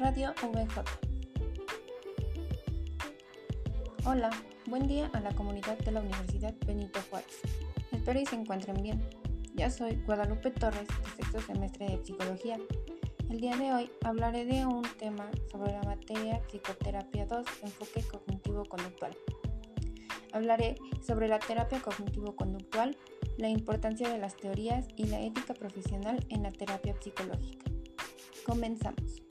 Radio VJ. Hola, buen día a la comunidad de la Universidad Benito Juárez. Espero y se encuentren bien. Ya soy Guadalupe Torres, de sexto semestre de Psicología. El día de hoy hablaré de un tema sobre la materia Psicoterapia 2, enfoque cognitivo-conductual. Hablaré sobre la terapia cognitivo-conductual, la importancia de las teorías y la ética profesional en la terapia psicológica. Comenzamos.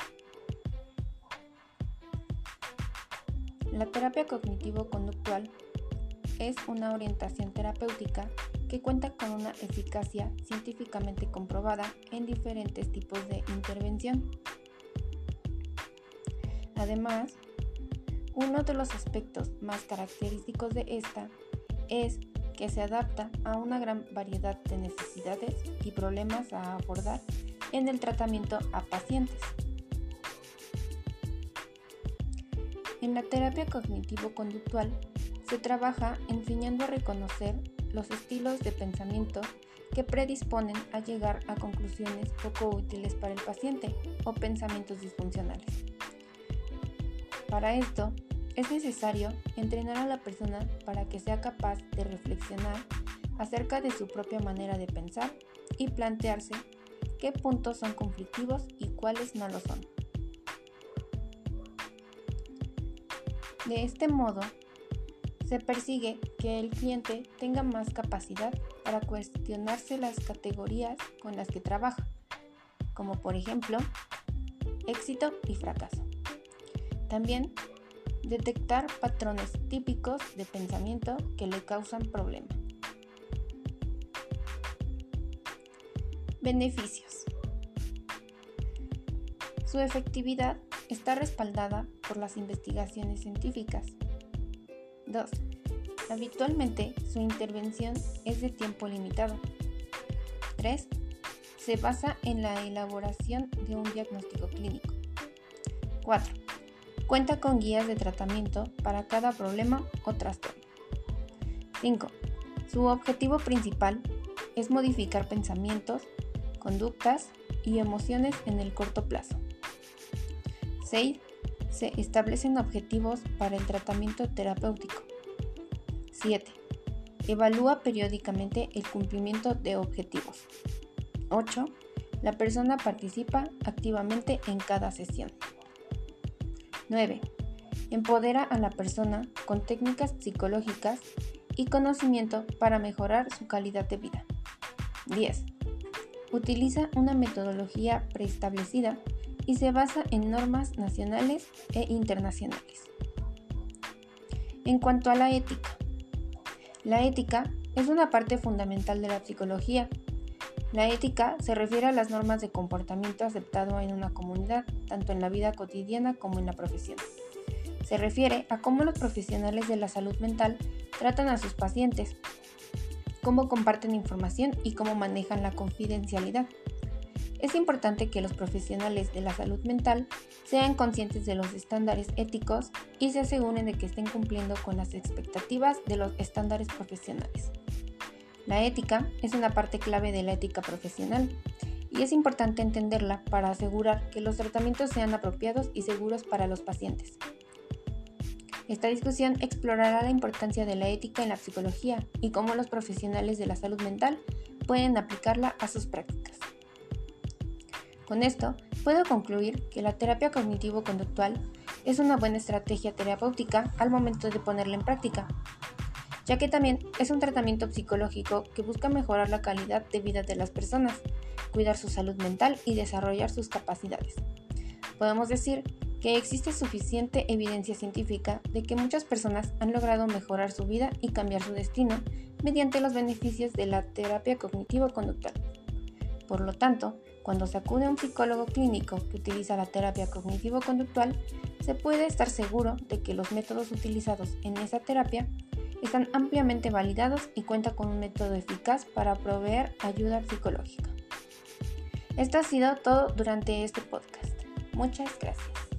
La terapia cognitivo-conductual es una orientación terapéutica que cuenta con una eficacia científicamente comprobada en diferentes tipos de intervención. Además, uno de los aspectos más característicos de esta es que se adapta a una gran variedad de necesidades y problemas a abordar en el tratamiento a pacientes. En la terapia cognitivo-conductual se trabaja enseñando a reconocer los estilos de pensamiento que predisponen a llegar a conclusiones poco útiles para el paciente o pensamientos disfuncionales. Para esto, es necesario entrenar a la persona para que sea capaz de reflexionar acerca de su propia manera de pensar y plantearse qué puntos son conflictivos y cuáles no lo son. De este modo, se persigue que el cliente tenga más capacidad para cuestionarse las categorías con las que trabaja, como por ejemplo éxito y fracaso. También detectar patrones típicos de pensamiento que le causan problemas. Beneficios. Su efectividad está respaldada por las investigaciones científicas. 2. Habitualmente su intervención es de tiempo limitado. 3. Se basa en la elaboración de un diagnóstico clínico. 4. Cuenta con guías de tratamiento para cada problema o trastorno. 5. Su objetivo principal es modificar pensamientos, conductas y emociones en el corto plazo. 6. Se establecen objetivos para el tratamiento terapéutico. 7. Evalúa periódicamente el cumplimiento de objetivos. 8. La persona participa activamente en cada sesión. 9. Empodera a la persona con técnicas psicológicas y conocimiento para mejorar su calidad de vida. 10 utiliza una metodología preestablecida y se basa en normas nacionales e internacionales. En cuanto a la ética, la ética es una parte fundamental de la psicología. La ética se refiere a las normas de comportamiento aceptado en una comunidad, tanto en la vida cotidiana como en la profesión. Se refiere a cómo los profesionales de la salud mental tratan a sus pacientes, cómo comparten información y cómo manejan la confidencialidad. Es importante que los profesionales de la salud mental sean conscientes de los estándares éticos y se aseguren de que estén cumpliendo con las expectativas de los estándares profesionales. La ética es una parte clave de la ética profesional y es importante entenderla para asegurar que los tratamientos sean apropiados y seguros para los pacientes. Esta discusión explorará la importancia de la ética en la psicología y cómo los profesionales de la salud mental pueden aplicarla a sus prácticas. Con esto, puedo concluir que la terapia cognitivo-conductual es una buena estrategia terapéutica al momento de ponerla en práctica, ya que también es un tratamiento psicológico que busca mejorar la calidad de vida de las personas, cuidar su salud mental y desarrollar sus capacidades. Podemos decir que existe suficiente evidencia científica de que muchas personas han logrado mejorar su vida y cambiar su destino mediante los beneficios de la terapia cognitivo-conductual. Por lo tanto, cuando se acude a un psicólogo clínico que utiliza la terapia cognitivo-conductual, se puede estar seguro de que los métodos utilizados en esa terapia están ampliamente validados y cuenta con un método eficaz para proveer ayuda psicológica. Esto ha sido todo durante este podcast. Muchas gracias.